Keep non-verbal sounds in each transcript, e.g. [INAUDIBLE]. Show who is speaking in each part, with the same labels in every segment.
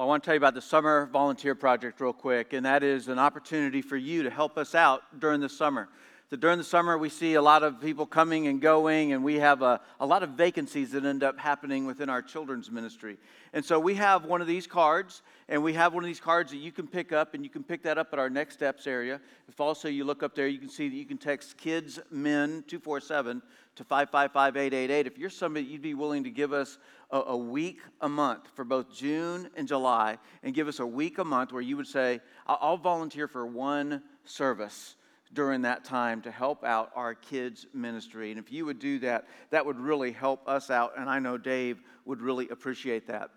Speaker 1: Well, I want to tell you about the Summer Volunteer Project real quick, and that is an opportunity for you to help us out during the summer. So during the summer, we see a lot of people coming and going, and we have a, a lot of vacancies that end up happening within our children's ministry. And so we have one of these cards, and we have one of these cards that you can pick up, and you can pick that up at our Next Steps area. If also you look up there, you can see that you can text Kids Men 247 to 555 888. If you're somebody, you'd be willing to give us a, a week a month for both June and July, and give us a week a month where you would say, I'll, I'll volunteer for one service during that time to help out our kids' ministry. And if you would do that, that would really help us out. And I know Dave would really appreciate that.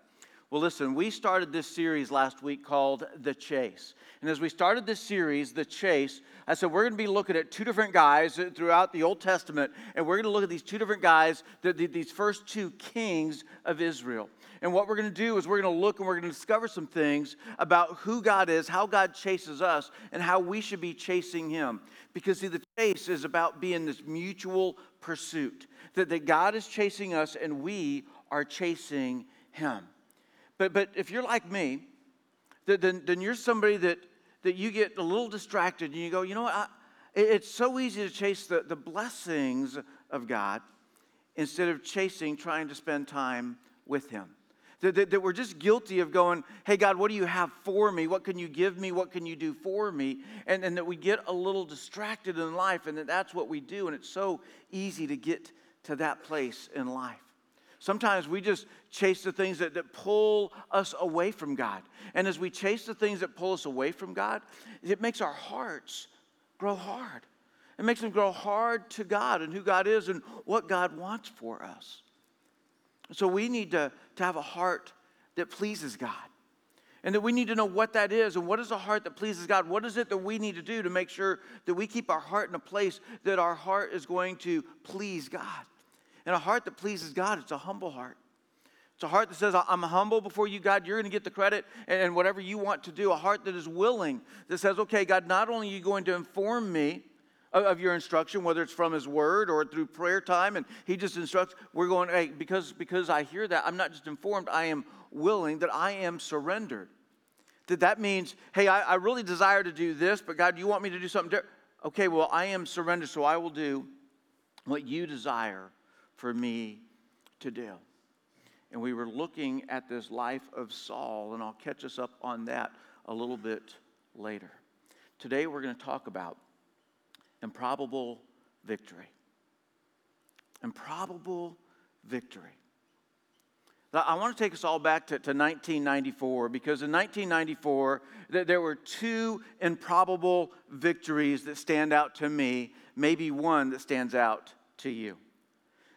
Speaker 1: Well, listen, we started this series last week called The Chase. And as we started this series, The Chase, I said we're going to be looking at two different guys throughout the Old Testament, and we're going to look at these two different guys, these first two kings of Israel. And what we're going to do is we're going to look and we're going to discover some things about who God is, how God chases us, and how we should be chasing Him. Because, see, the chase is about being this mutual pursuit that, that God is chasing us and we are chasing Him. But, but if you're like me, then, then you're somebody that, that you get a little distracted and you go, you know what? I, it's so easy to chase the, the blessings of God instead of chasing trying to spend time with Him. That, that, that, we're just guilty of going, hey, God, what do you have for me? What can you give me? What can you do for me? And, and that we get a little distracted in life, and that that's what we do. And it's so easy to get to that place in life. Sometimes we just chase the things that, that pull us away from God. And as we chase the things that pull us away from God, it makes our hearts grow hard. It makes them grow hard to God and who God is and what God wants for us. So we need to, to have a heart that pleases God. And that we need to know what that is and what is a heart that pleases God? What is it that we need to do to make sure that we keep our heart in a place that our heart is going to please God? And a heart that pleases God, it's a humble heart. It's a heart that says, I'm humble before you, God. You're going to get the credit and whatever you want to do. A heart that is willing, that says, okay, God, not only are you going to inform me of your instruction, whether it's from His Word or through prayer time, and He just instructs, we're going, hey, because, because I hear that, I'm not just informed, I am willing, that I am surrendered. That that means, hey, I, I really desire to do this, but God, you want me to do something different? Okay, well, I am surrendered, so I will do what you desire for me to do. And we were looking at this life of Saul, and I'll catch us up on that a little bit later. Today, we're going to talk about improbable victory. Improbable victory. I want to take us all back to, to 1994 because in 1994, there were two improbable victories that stand out to me, maybe one that stands out to you.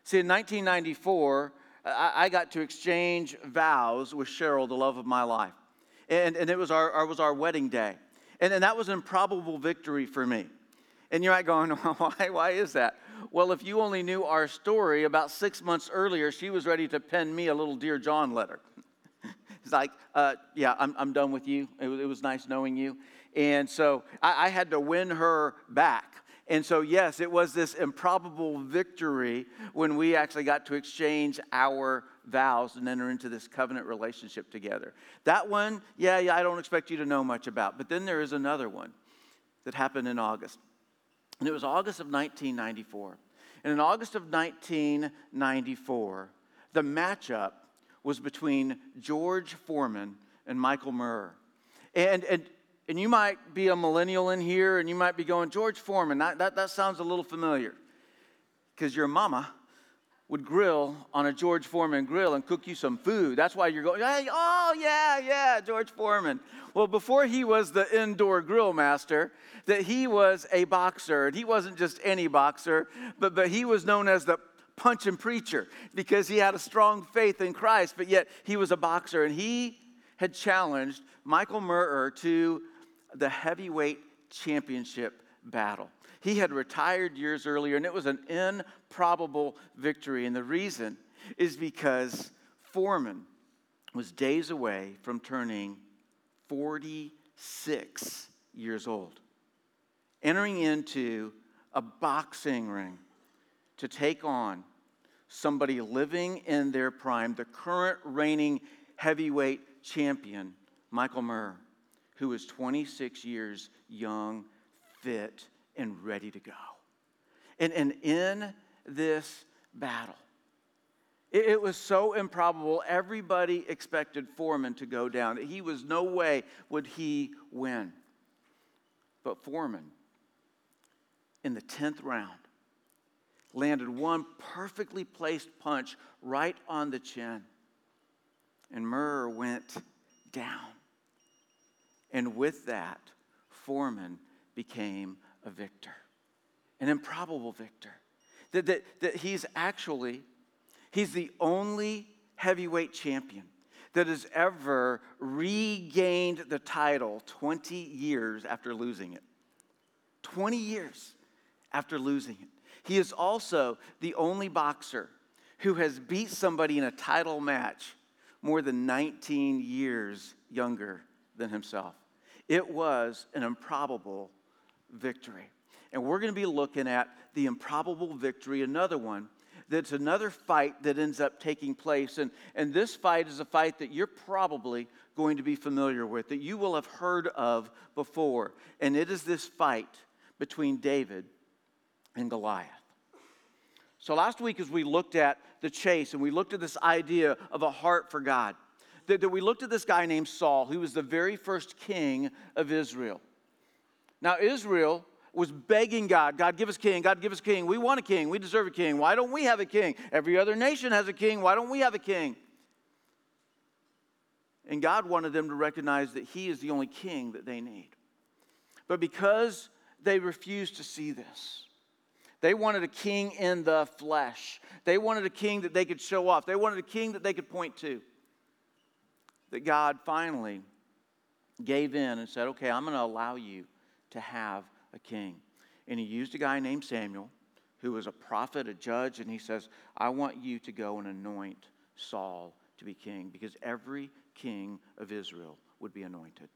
Speaker 1: See, in 1994, I got to exchange vows with Cheryl, the love of my life. And, and it was our, was our wedding day. And, and that was an improbable victory for me. And you're not going, [LAUGHS] why, why is that? Well, if you only knew our story, about six months earlier, she was ready to pen me a little Dear John letter. [LAUGHS] it's like, uh, yeah, I'm, I'm done with you. It was, it was nice knowing you. And so I, I had to win her back. And so, yes, it was this improbable victory when we actually got to exchange our vows and enter into this covenant relationship together. That one, yeah, yeah, I don't expect you to know much about. But then there is another one that happened in August. And it was August of 1994. And in August of 1994, the matchup was between George Foreman and Michael Moorer. And, and and you might be a millennial in here and you might be going, George Foreman, that, that, that sounds a little familiar. Because your mama would grill on a George Foreman grill and cook you some food. That's why you're going, hey, oh, yeah, yeah, George Foreman. Well, before he was the indoor grill master, that he was a boxer. And he wasn't just any boxer, but, but he was known as the punch and preacher because he had a strong faith in Christ, but yet he was a boxer. And he had challenged Michael Moorer to the heavyweight championship battle. He had retired years earlier, and it was an improbable victory. And the reason is because Foreman was days away from turning 46 years old, entering into a boxing ring to take on somebody living in their prime, the current reigning heavyweight champion, Michael Moorer, who was 26 years young, fit, and ready to go. And, and in this battle, it, it was so improbable. Everybody expected Foreman to go down. He was no way would he win. But Foreman, in the 10th round, landed one perfectly placed punch right on the chin. And Moorer went down. And with that, Foreman became a victor, an improbable victor. That, that, that he's actually, he's the only heavyweight champion that has ever regained the title 20 years after losing it. 20 years after losing it. He is also the only boxer who has beat somebody in a title match more than 19 years younger than himself. It was an improbable victory. And we're going to be looking at the improbable victory, another one that's another fight that ends up taking place. And, and this fight is a fight that you're probably going to be familiar with, that you will have heard of before. And it is this fight between David and Goliath. So last week, as we looked at the chase and we looked at this idea of a heart for God, that, that we looked at this guy named Saul, who was the very first king of Israel. Now, Israel was begging God, God, give us king, God, give us king. We want a king, we deserve a king. Why don't we have a king? Every other nation has a king. Why don't we have a king? And God wanted them to recognize that He is the only king that they need. But because they refused to see this, they wanted a king in the flesh. They wanted a king that they could show off. They wanted a king that they could point to. That God finally gave in and said, Okay, I'm going to allow you to have a king. And he used a guy named Samuel, who was a prophet, a judge, and he says, I want you to go and anoint Saul to be king because every king of Israel would be anointed.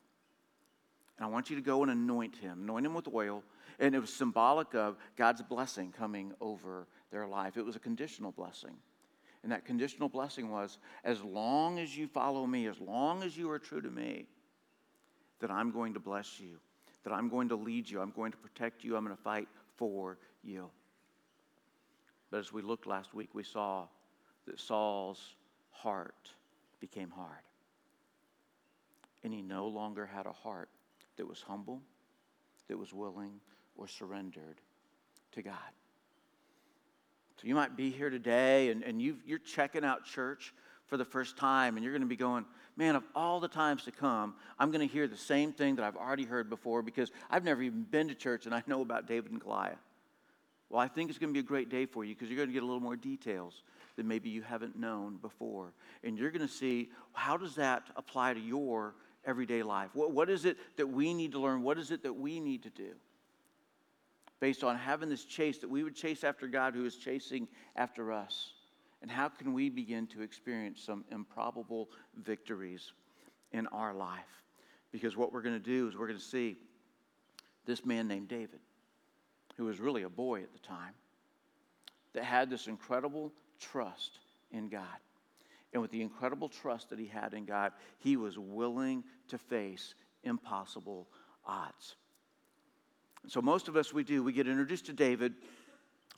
Speaker 1: And I want you to go and anoint him, anoint him with oil. And it was symbolic of God's blessing coming over their life. It was a conditional blessing. And that conditional blessing was as long as you follow me, as long as you are true to me, that I'm going to bless you that I'm going to lead you, I'm going to protect you, I'm going to fight for you. But as we looked last week, we saw that Saul's heart became hard. And he no longer had a heart that was humble, that was willing, or surrendered to God. So you might be here today and, and you you're checking out church for the first time and you're going to be going, man, of all the times to come, I'm going to hear the same thing that I've already heard before because I've never even been to church and I know about David and Goliath. Well, I think it's going to be a great day for you because you're going to get a little more details that maybe you haven't known before. And you're going to see how does that apply to your everyday life? What, what is it that we need to learn? What is it that we need to do? Based on having this chase, that we would chase after God who is chasing after us. And how can we begin to experience some improbable victories in our life? Because what we're going to do is we're going to see this man named David, who was really a boy at the time, that had this incredible trust in God. And with the incredible trust that he had in God, he was willing to face impossible odds. So, most of us, we do. We get introduced to David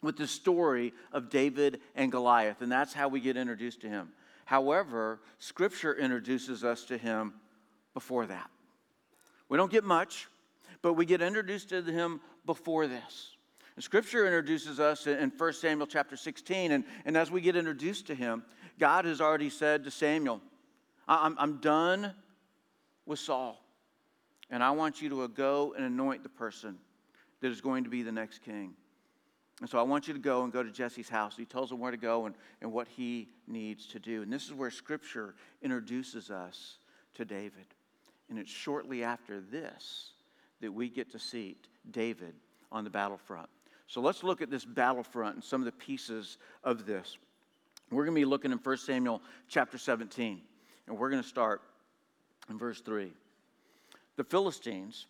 Speaker 1: with the story of David and Goliath, and that's how we get introduced to him. However, Scripture introduces us to him before that. We don't get much, but we get introduced to him before this. And scripture introduces us in 1 Samuel chapter 16, and, and as we get introduced to him, God has already said to Samuel, I'm, I'm done with Saul, and I want you to go and anoint the person that is going to be the next king. And so I want you to go and go to Jesse's house. He tells him where to go and, and what he needs to do. And this is where Scripture introduces us to David. And it's shortly after this that we get to see David on the battlefront. So let's look at this battlefront and some of the pieces of this. We're going to be looking in 1 Samuel chapter 17, and we're going to start in verse 3. The Philistines,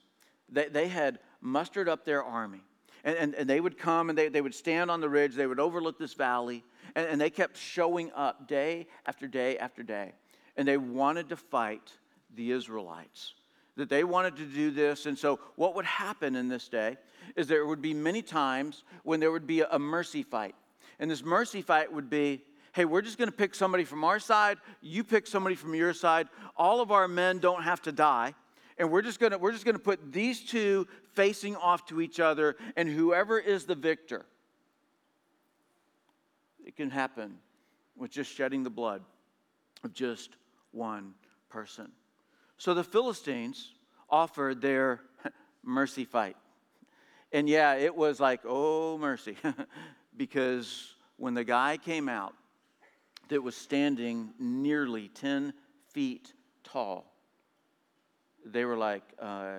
Speaker 1: they, they had mustered up their army and, and, and, they would come and they, they would stand on the ridge, they would overlook this valley, and, and they kept showing up day after day after day. and they wanted to fight the Israelites. That they wanted to do this. And so, what would happen in this day is there would be many times when there would be a mercy fight. And this mercy fight would be hey, we're just to pick somebody from our side, you pick somebody from your side. All of our men don't have to die. And we're just to we're just to put these two facing off to each other and whoever is the victor. It can happen with just shedding the blood of just one person. So the Philistines offered their [LAUGHS] mercy fight. And yeah, it was like, oh, mercy. [LAUGHS] because when the guy came out that was standing nearly 10 feet tall, they were like, uh,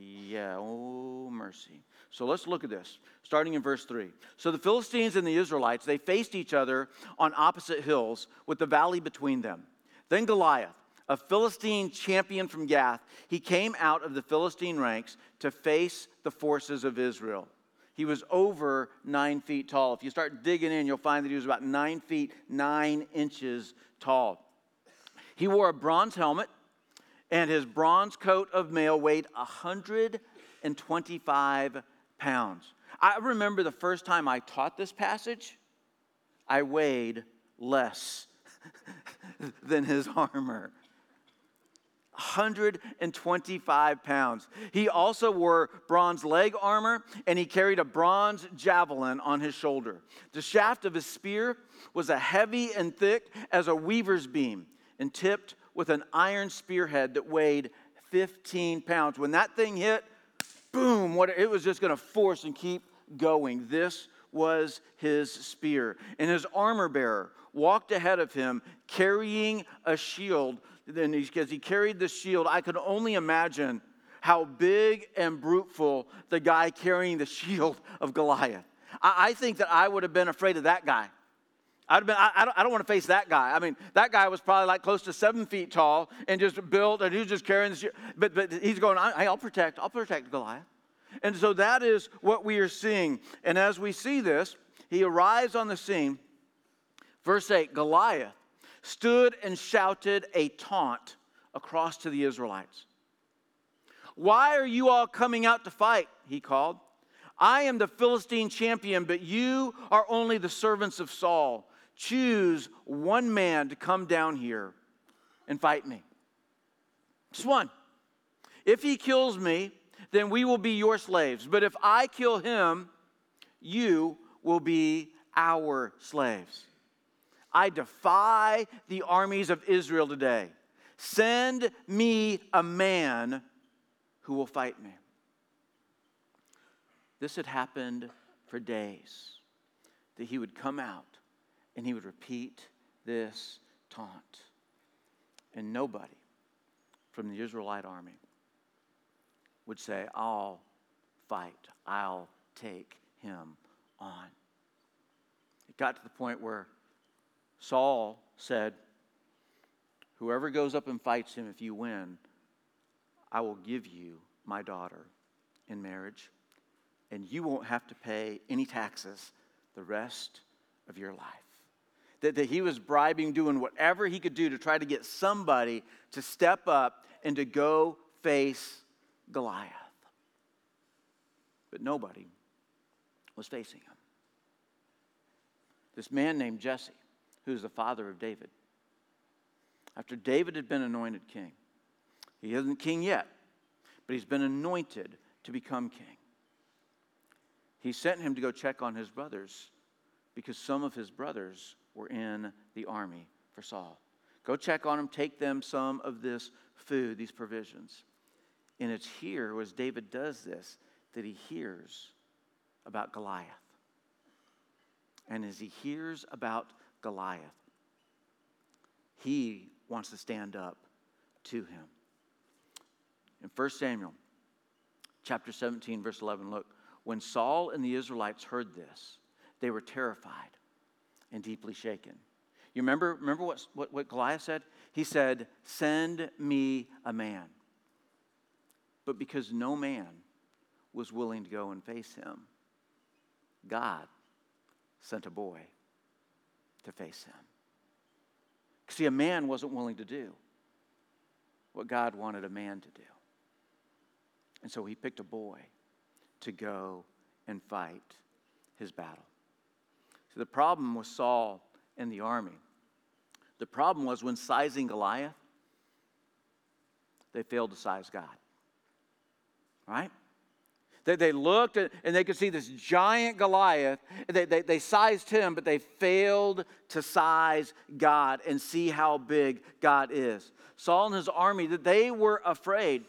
Speaker 1: yeah, oh, mercy. So let's look at this, starting in verse 3. So the Philistines and the Israelites, they faced each other on opposite hills with the valley between them. Then Goliath, a Philistine champion from Gath, he came out of the Philistine ranks to face the forces of Israel. He was over nine feet tall. If you start digging in, you'll find that he was about nine feet, nine inches tall. He wore a bronze helmet, and his bronze coat of mail weighed 125 pounds. I remember the first time I taught this passage, I weighed less [LAUGHS] than his armor. 125 pounds. He also wore bronze leg armor and he carried a bronze javelin on his shoulder. The shaft of his spear was as heavy and thick as a weaver's beam and tipped with an iron spearhead that weighed 15 pounds. When that thing hit, boom, what it was just going to force and keep going. This was his spear. And his armor bearer walked ahead of him carrying a shield. Then, as he carried the shield, I could only imagine how big and bruteful the guy carrying the [LAUGHS] shield of Goliath. I, I think that I would have been afraid of that guy. I'd been, I, I, don't, I don't want to face that guy. I mean, that guy was probably like close to seven feet tall and just built, and he was just carrying shield. But, but he's going, hey, I'll protect, I'll protect Goliath. And so that is what we are seeing. And as we see this, he arrives on the scene. Verse 8 Goliath stood and shouted a taunt across to the Israelites. Why are you all coming out to fight? He called. I am the Philistine champion, but you are only the servants of Saul. Choose one man to come down here and fight me. Just one. If he kills me, then we will be your slaves. But if I kill him, you will be our slaves. I defy the armies of Israel today. Send me a man who will fight me. This had happened for days, that he would come out and he would repeat this taunt. And nobody from the Israelite army would say, I'll fight, I'll take him on. It got to the point where Saul said, Whoever goes up and fights him, if you win, I will give you my daughter in marriage, and you won't have to pay any taxes the rest of your life. That, that he was bribing, doing whatever he could do to try to get somebody to step up and to go face Goliath. But nobody was facing him. This man named Jesse, who's the father of David, after David had been anointed king, he isn't king yet, but he's been anointed to become king. He sent him to go check on his brothers because some of his brothers were in the army for Saul. Go check on them, take them some of this food, these provisions. And it's here, as David does this, that he hears about Goliath. And as he hears about Goliath, he wants to stand up to him. In 1 Samuel chapter 17, verse 11, look, when Saul and the Israelites heard this, they were terrified and deeply shaken. You remember, remember what, what, what Goliath said? He said, Send me a man but because no man was willing to go and face him, God sent a boy to face him. See, a man wasn't willing to do what God wanted a man to do. And so he picked a boy to go and fight his battle. So the problem was Saul and the army. The problem was when sizing Goliath, they failed to size God. Right? They, they looked and they could see this giant Goliath. They, they, they sized him, but they failed to size God and see how big God is. Saul and his army, that they were afraid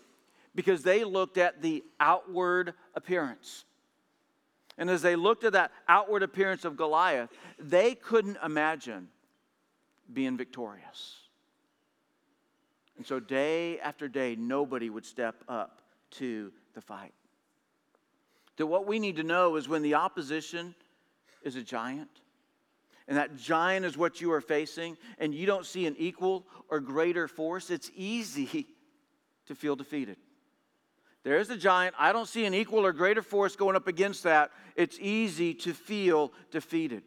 Speaker 1: because they looked at the outward appearance. And as they looked at that outward appearance of Goliath, they couldn't imagine being victorious. And so, day after day, nobody would step up to the fight. That what we need to know is when the opposition is a giant, and that giant is what you are facing, and you don't see an equal or greater force, it's easy [LAUGHS] to feel defeated. There's a giant. I don't see an equal or greater force going up against that. It's easy to feel defeated.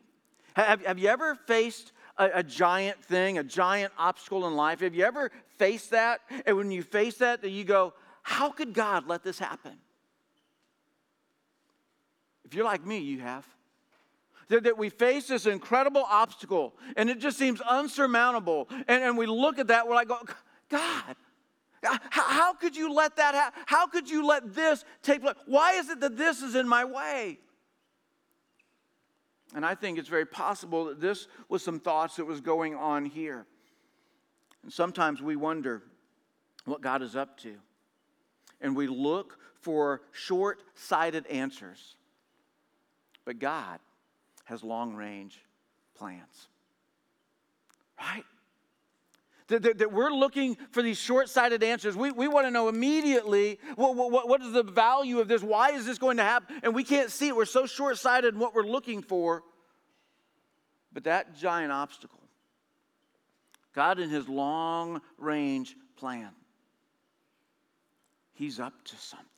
Speaker 1: Have, have you ever faced a, a, giant thing, a giant obstacle in life? Have you ever faced that? And when you face that, you go, How could God let this happen? If you're like me, you have. That, that we face this incredible obstacle and it just seems unsurmountable. And, and we look at that, we're like, oh, God, how, how could you let that happen? How could you let this take place? Why is it that this is in my way? And I think it's very possible that this was some thoughts that was going on here. And sometimes we wonder what God is up to. And we look for short sighted answers. But God has long range plans. Right? That, that, that, we're looking for these short sighted answers. We, we want to know immediately what, what, what is the value of this? Why is this going to happen? And we can't see it. We're so short sighted in what we're looking for. But that giant obstacle, God in His long range plan, He's up to something.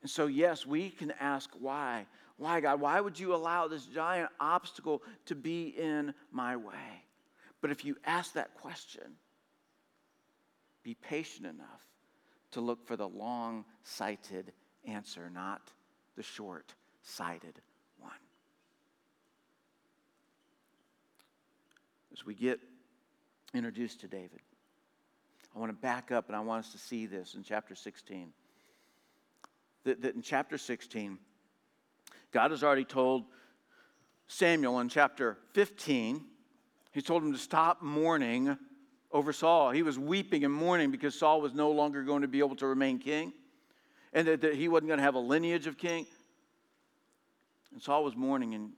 Speaker 1: And so, yes, we can ask why. Why, God? Why would you allow this giant obstacle to be in my way? But if you ask that question, be patient enough to look for the long sighted answer, not the short sighted one. As we get introduced to David, I want to back up and I want us to see this in chapter 16. That, that in chapter 16, God has already told Samuel in chapter 15 he told him to stop mourning over Saul. He was weeping and mourning because Saul was no longer going to be able to remain king and that, that he wasn't going to have a lineage of king. And Saul was mourning, and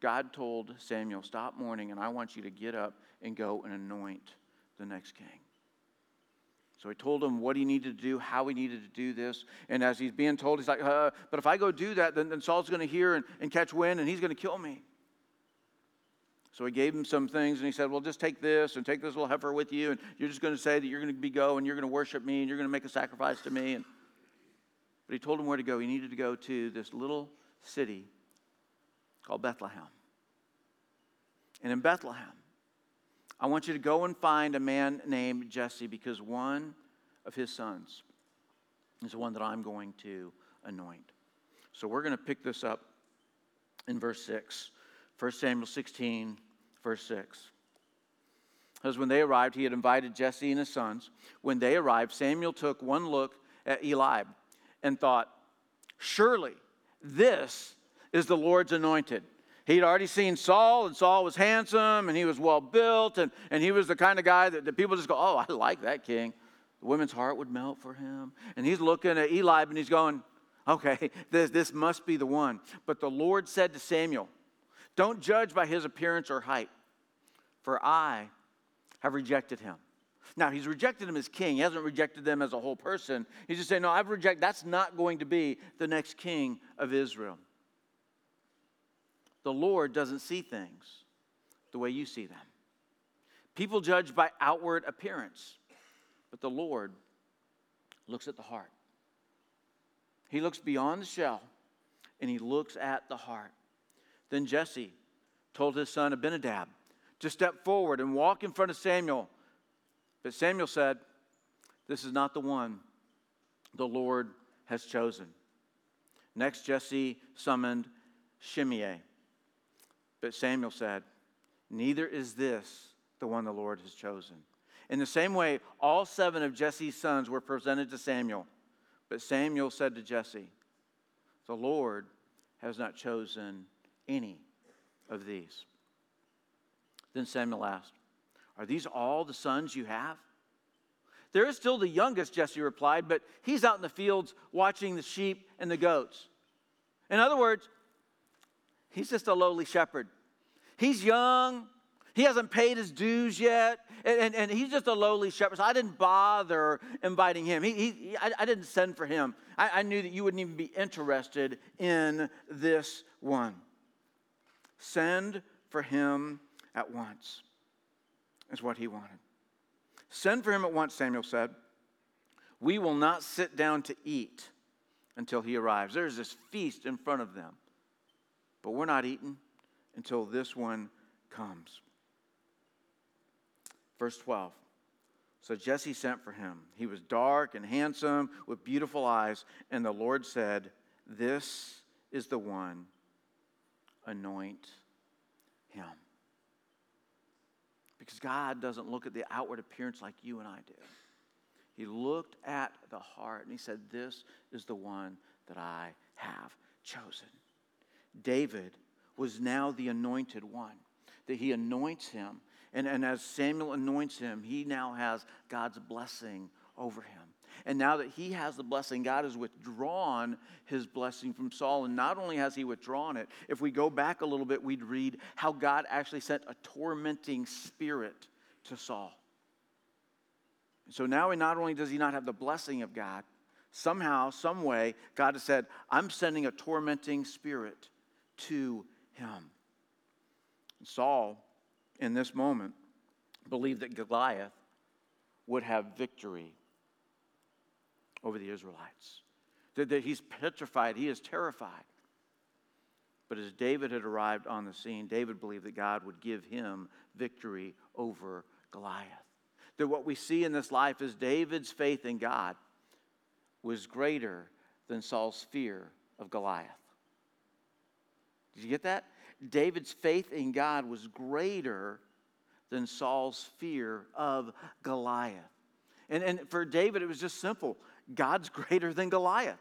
Speaker 1: God told Samuel, Stop mourning, and I want you to get up and go and anoint the next king. So he told him what he needed to do, how he needed to do this. And as he's being told, he's like, uh, But if I go do that, then, then Saul's going to hear and, and catch wind, and he's going to kill me. So he gave him some things and he said, Well, just take this and take this little heifer with you, and you're just going to say that you're going to be go and you're going to worship me and you're going to make a sacrifice to me. And, but he told him where to go. He needed to go to this little city called Bethlehem. And in Bethlehem, I want you to go and find a man named Jesse because one of his sons is the one that I'm going to anoint. So we're going to pick this up in verse 6. 1 Samuel 16, verse 6. Because when they arrived, he had invited Jesse and his sons. When they arrived, Samuel took one look at Eliab and thought, Surely this is the Lord's anointed. He'd already seen Saul, and Saul was handsome, and he was well built, and, and he was the kind of guy that, that people just go, Oh, I like that king. The women's heart would melt for him. And he's looking at Eliab and he's going, Okay, this, this must be the one. But the Lord said to Samuel, Don't judge by his appearance or height for I have rejected him. Now, he's rejected him as king. He hasn't rejected them as a whole person. He's just saying, No, I've rejected, that's not going to be the next king of Israel. The Lord doesn't see things the way you see them. People judge by outward appearance, but the Lord looks at the heart. He looks beyond the shell and he looks at the heart. Then Jesse told his son Abinadab to step forward and walk in front of Samuel. But Samuel said, This is not the one the Lord has chosen. Next, Jesse summoned Shimea. But Samuel said, Neither is this the one the Lord has chosen. In the same way, all seven of Jesse's sons were presented to Samuel. But Samuel said to Jesse, The Lord has not chosen any of these. Then Samuel asked, Are these all the sons you have? There is still the youngest, Jesse replied, but he's out in the fields watching the sheep and the goats. In other words, he's just a lowly shepherd. He's young, he hasn't paid his dues yet, and, and, and he's just a lowly shepherd. So I didn't bother inviting him. He, he, I, I didn't send for him. I, I knew that you wouldn't even be interested in this one. Send for him at once, is what he wanted. Send for him at once, Samuel said. We will not sit down to eat until he arrives. There's this feast in front of them, but we're not eating until this one comes. Verse 12. So Jesse sent for him. He was dark and handsome with beautiful eyes, and the Lord said, This is the one, anoint him. Because God doesn't look at the outward appearance like you and I do. He looked at the heart and he said, This is the one that I have chosen. David was now the anointed one, that he anoints him. And, and as Samuel anoints him, he now has God's blessing over him. And now that he has the blessing, God has withdrawn his blessing from Saul. And not only has he withdrawn it, if we go back a little bit, we'd read how God actually sent a tormenting spirit to Saul. So now not only does he not have the blessing of God, somehow, some way, God has said, I'm sending a tormenting spirit to him. And Saul, in this moment, believed that Goliath would have victory over the Israelites. That, that he's petrified, he is terrified. But as David had arrived on the scene, David believed that God would give him victory over Goliath. That what we see in this life is David's faith in God was greater than Saul's fear of Goliath. Did you get that? David's faith in God was greater than Saul's fear of Goliath. And, and for David, it was just simple God's greater than Goliath.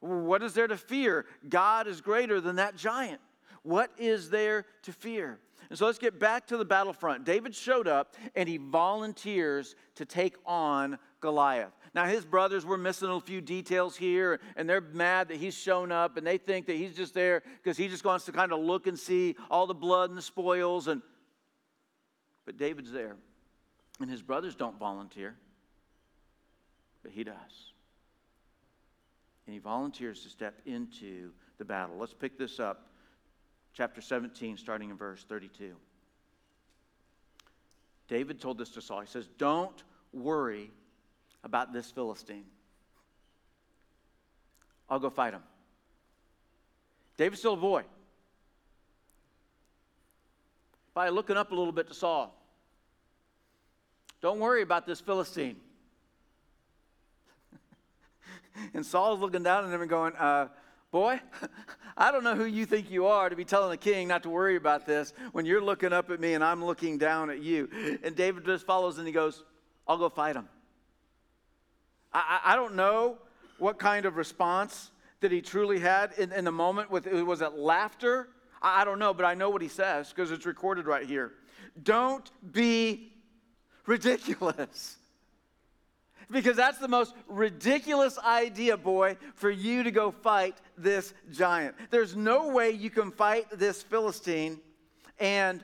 Speaker 1: What is there to fear? God is greater than that giant. What is there to fear? And so let's get back to the battlefront. David showed up and he volunteers to take on Goliath. Now, his brothers were missing a few details here, and they're mad that he's shown up, and they think that he's just there because he just wants to kind of look and see all the blood and the spoils. And but David's there, and his brothers don't volunteer but he does. And he volunteers to step into the battle. Let's pick this up, chapter 17, starting in verse 32. David told this to Saul. He says, Don't worry about this Philistine. I'll go fight him. David's still a boy. By looking up a little bit to Saul, don't worry about this Philistine. [LAUGHS] And Saul's looking down at him and going, uh, Boy, [LAUGHS] I don't know who you think you are to be telling the king not to worry about this when you're looking up at me and I'm looking down at you. And David just follows and he goes, I'll go fight him. I, I don't know what kind of response that he truly had in, in the moment. With, was it laughter? I, I don't know, but I know what he says because it's recorded right here. Don't be ridiculous. Because that's the most ridiculous idea, boy, for you to go fight this giant. There's no way you can fight this Philistine and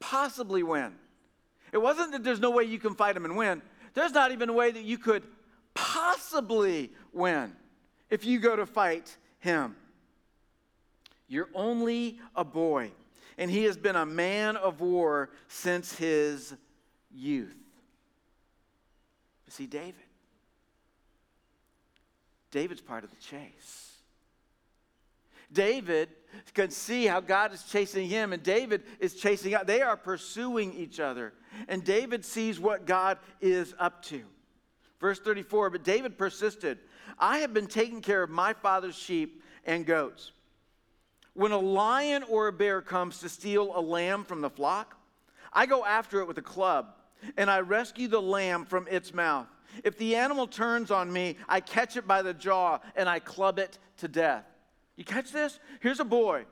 Speaker 1: possibly win. It wasn't that there's no way you can fight him and win. There's not even a way that you could possibly win if you go to fight him. You're only a boy, and he has been a man of war since his youth. See, David. David's part of the chase. David can see how God is chasing him, and David is chasing out. They are pursuing each other. And David sees what God is up to. Verse 34 But David persisted I have been taking care of my father's sheep and goats. When a lion or a bear comes to steal a lamb from the flock, I go after it with a club and I rescue the lamb from its mouth. If the animal turns on me, I catch it by the jaw and I club it to death. You catch this? Here's a boy.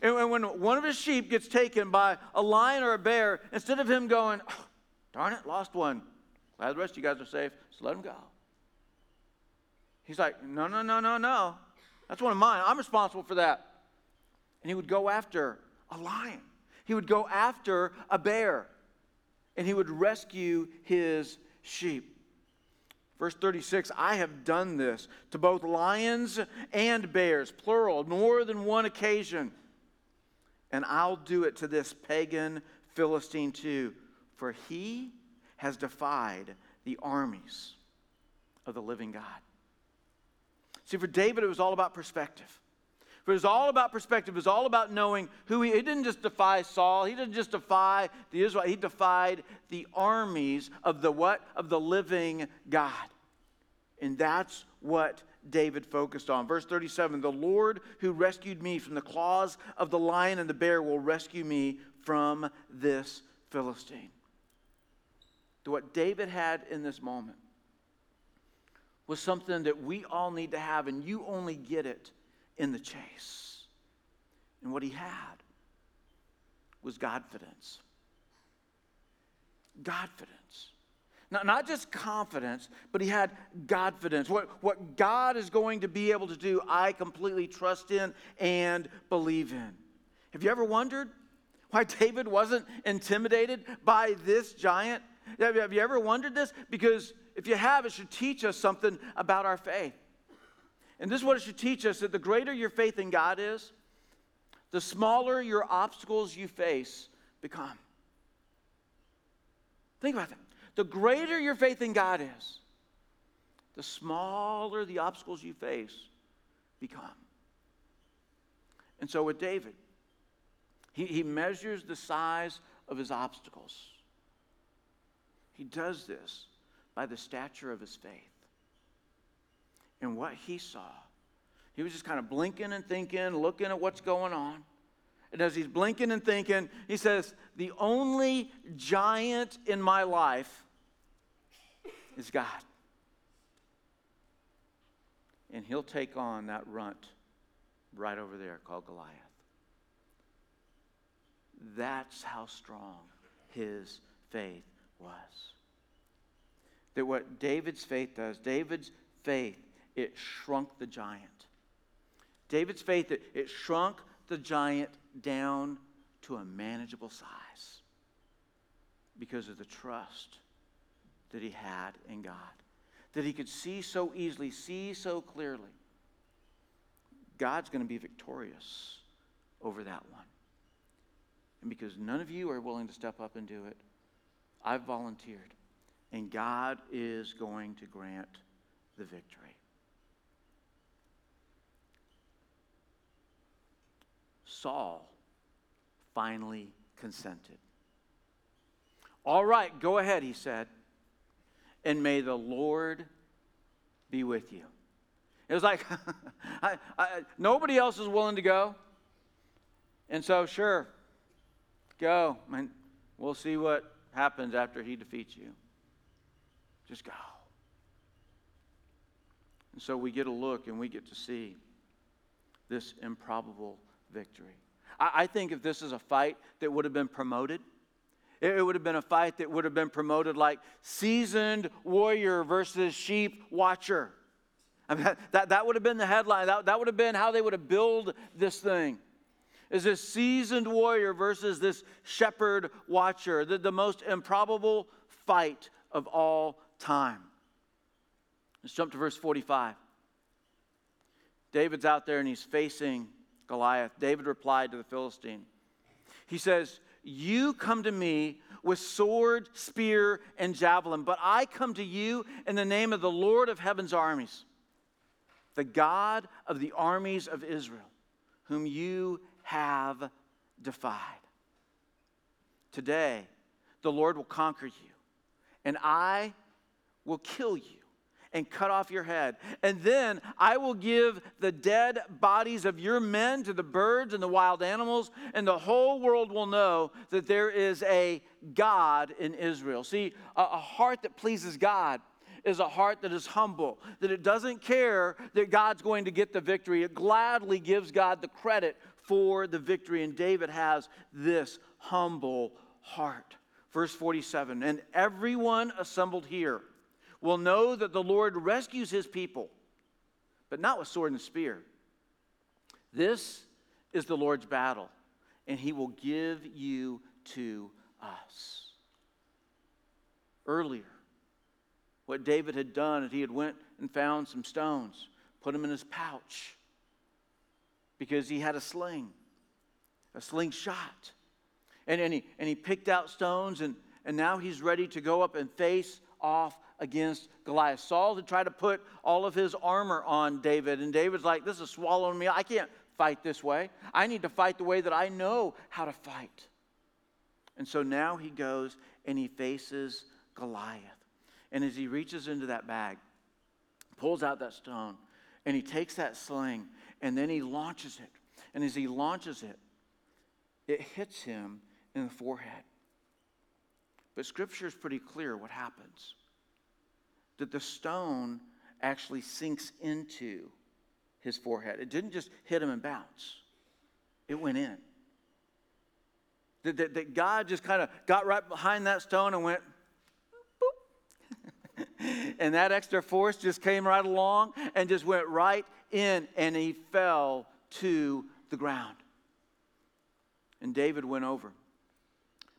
Speaker 1: And when one of his sheep gets taken by a lion or a bear, instead of him going, oh, darn it, lost one. Glad the rest of you guys are safe, just let him go. He's like, no, no, no, no, no. That's one of mine. I'm responsible for that. And he would go after a lion. He would go after a bear. And he would rescue his sheep. Verse 36 I have done this to both lions and bears, plural, more than one occasion. And I'll do it to this pagan Philistine too, for he has defied the armies of the living God. See, for David, it was all about perspective. For it was all about perspective. It was all about knowing who he, he didn't just defy Saul. He didn't just defy the Israel. He defied the armies of the what? Of the living God. And that's what David focused on. Verse 37 The Lord who rescued me from the claws of the lion and the bear will rescue me from this Philistine. What David had in this moment was something that we all need to have, and you only get it in the chase. And what he had was Godfidence. Godfidence. Not, not just confidence, but he had Godfidence. What, what God is going to be able to do, I completely trust in and believe in. Have you ever wondered why [LAUGHS] David wasn't intimidated by this giant? Have you, have you ever wondered this? Because if you have, it should teach us something about our faith. And this is what it should teach us that the greater your faith in God is, the smaller your obstacles you face become. Think about that. The greater your faith in God is, the smaller the obstacles you face become. And so with David, he, he measures the size of his obstacles. He does this by the stature of his faith. And what he saw, he was just kind of blinking and thinking, looking at what's going on. And as he's blinking and thinking, he says, The only giant in my life is God. And he'll take on that runt right over there called Goliath. That's how strong his faith was. That what David's faith does, David's faith, it shrunk the giant. David's faith, it, it shrunk the giant down to a manageable size because of the trust that he had in God, that he could see so easily, see so clearly. God's going to be victorious over that one. And because none of you are willing to step up and do it, I've volunteered. And God is going to grant the victory. Saul finally consented. All right, go ahead, he said, and may the Lord be with you. It was like, [LAUGHS] I, I, nobody else is willing to go. And so, sure, go. And we'll see what happens after he defeats you. Just go. And so we get a look and we get to see this improbable victory. I, I think if this is a fight that would have been promoted, it, it would have been a fight that would have been promoted like seasoned warrior versus sheep watcher. I mean, [LAUGHS] that, that would have been the headline. That, that would have been how they would have built this thing. Is this seasoned warrior versus this shepherd watcher, the, the most improbable fight of all time. Let's jump to verse 45. David's out there and he's facing Goliath. David replied to the Philistine. He says, You come to me with sword, spear, and javelin, but I come to you in the name of the Lord of heaven's armies, the God of the armies of Israel, whom you have defied. Today, the Lord will conquer you, and I will kill you and cut off your head. And then I will give the dead bodies of your men to the birds and the wild animals, and the whole world will know that there is a God in Israel. See, a, a heart that pleases God is a heart that is humble, that it doesn't care that God's going to get the victory. It gladly gives God the credit for the victory. And David has this humble heart. Verse 47 And everyone assembled here will know that the Lord rescues his people, but not with sword and spear. This is the Lord's battle, and he will give you to us. Earlier, what David had done is he had went and found some stones, put them in his pouch, because he had a sling, a slingshot. And, and, he, and he picked out stones, and, and now he's ready to go up and face off against Goliath. Saul had tried to put all of his armor on David, and David's like, This is swallowing me. I can't fight this way. I need to fight the way that I know how to fight. And so now he goes and he faces Goliath. And as he reaches into that bag, pulls out that stone, and he takes that sling, and then he launches it. And as he launches it, it hits him in the forehead. But scripture is pretty clear what happens that the stone actually sinks into his forehead. It didn't just hit him and bounce, it went in. That, that, that God just kind of got right behind that stone and went, boop. [LAUGHS] and that extra force just came right along and just went right in, and he fell to the ground. And David went over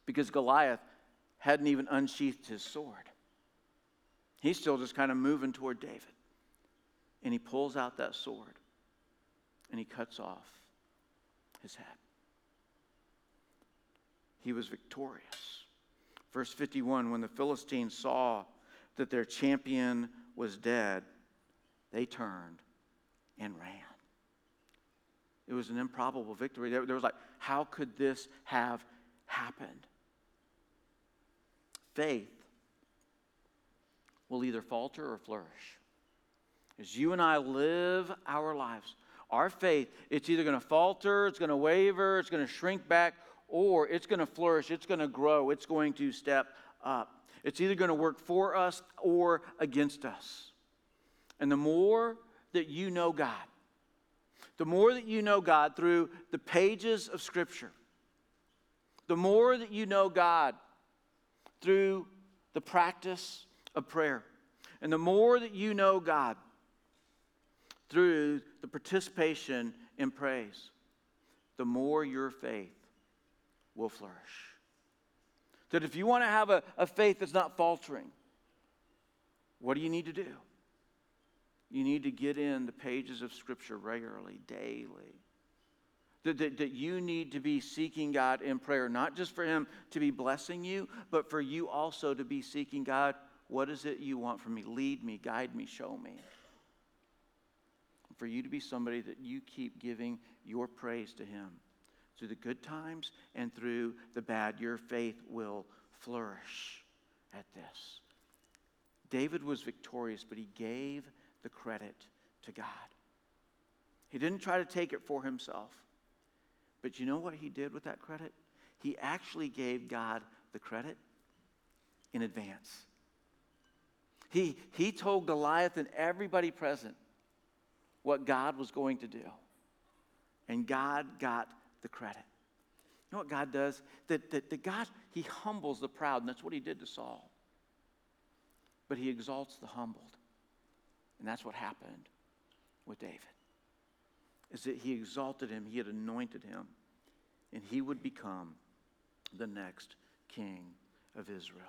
Speaker 1: because Goliath hadn't even unsheathed his sword. He's still just kind of moving toward David. And he pulls out that sword and he cuts off his head. He was victorious. Verse 51 When the Philistines saw that their champion was dead, they turned and ran. It was an improbable victory. There, was like, how could this have happened? Faith will either falter or flourish. As you and I live our lives, our faith, it's either going to falter, it's going to waver, it's going to shrink back, or it's going to flourish, it's going to grow, it's going to step up. It's either going to work for us or against us. And the more that you know God, the more that you know God through the pages of Scripture, the more that you know God through the practice of prayer. And the more that you know God through the participation in praise, the more your faith will flourish. That if you want to have a, a faith that's not faltering, what do you need to do? You need to get in the pages of Scripture regularly, daily. That, that, that, you need to be seeking God in prayer, not just for Him to be blessing you, but for you also to be seeking God what is it you want from me? Lead me, guide me, show me. For you to be somebody that you keep giving your praise to Him through the good times and through the bad. Your faith will flourish at this. David was victorious, but he gave the credit to God. He didn't try to take it for himself. But you know what he did with that credit? He actually gave God the credit in advance. He, he told Goliath and everybody present what God was going to do. And God got the credit. You know what God does? That, that, that God, He humbles the proud, and that's what He did to Saul. But He exalts the humbled. And that's what happened with David. Is that He exalted him, He had anointed him, and he would become the next king of Israel.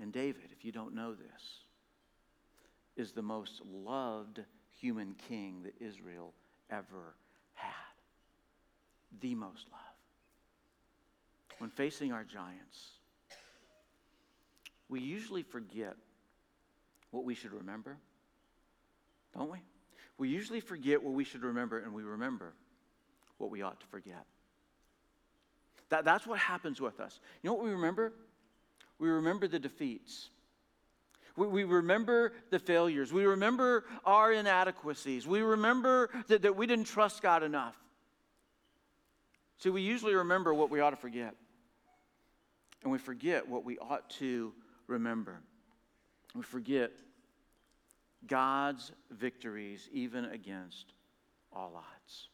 Speaker 1: And David, if you don't know this, is the most loved human king that Israel ever had. The most loved. When facing our giants, we usually forget what we should remember, don't we? We usually forget what we should remember, and we remember what we ought to forget. That, that's what happens with us. You know what we remember? We remember the defeats. We, we remember the failures. We remember our inadequacies. We remember that, that we didn't trust God enough. See, we usually remember what we ought to forget, and we forget what we ought to remember. We forget God's victories even against all odds.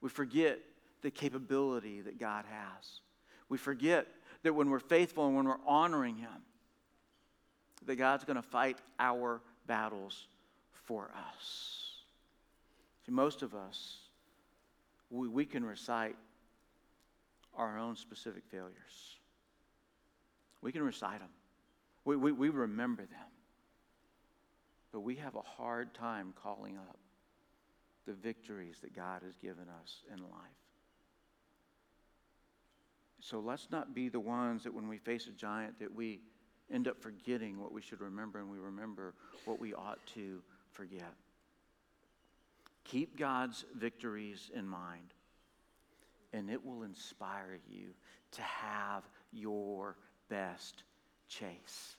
Speaker 1: We forget the capability that God has. We forget that when we're faithful and when we're honoring Him, that God's going to fight our battles for us. See, most of us, we, we can recite our own specific failures. We can recite them, we, we, we remember them. But we have a hard time calling up the victories that God has given us in life. So let's not be the ones that when we face a giant that we end up forgetting what we should remember and we remember what we ought to forget. Keep God's victories in mind, and it will inspire you to have your best chase.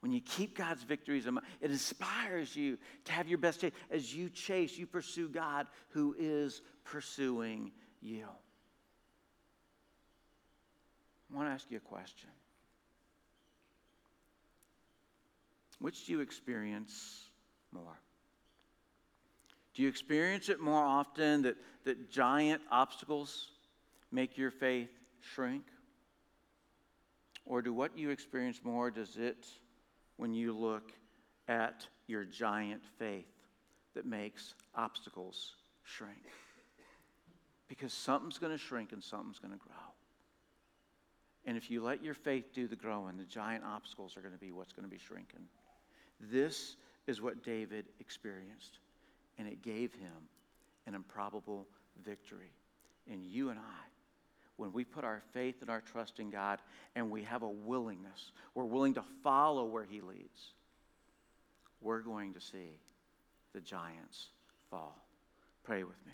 Speaker 1: When you keep God's victories in mind, it inspires you to have your best chase. As you chase, you pursue God who is pursuing you. I want to ask you a question. Which do you experience more? Do you experience it more often that, that giant obstacles make your faith shrink? Or do what you experience more, does it, when you look at your giant faith that makes obstacles shrink? Because something's going to shrink and something's going to grow. And if you let your faith do the growing, the giant obstacles are going to be what's going to be shrinking. This is what David experienced, and it gave him an improbable victory. And you and I, when we put our faith and our trust in God and we have a willingness, we're willing to follow where He leads, we're going to see the giants fall. Pray with me.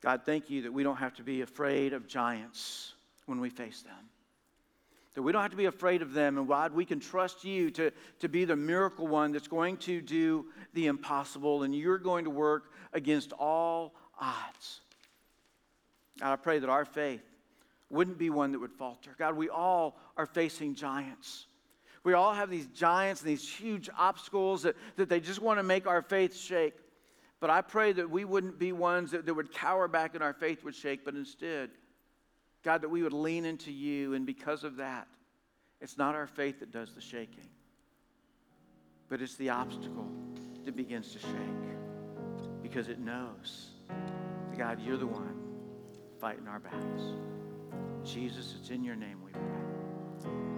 Speaker 1: God, thank you that we don't have to be afraid of giants when we face them. That we don't have to be afraid of them. And God, we can trust you to, to be the miracle one that's going to do the impossible, and you're going to work against all odds. God, I pray that our faith wouldn't be one that would falter. God, we all are facing giants. We all have these giants and these huge obstacles that, that they just want to make our faith shake. But I pray that we wouldn't be ones that, that would cower back and our faith would shake, but instead, God, that we would lean into you, and because of that, it's not our faith that does the shaking, but it's the obstacle that begins to shake because it knows God, you're the one fighting our battles. Jesus, it's in your name we pray.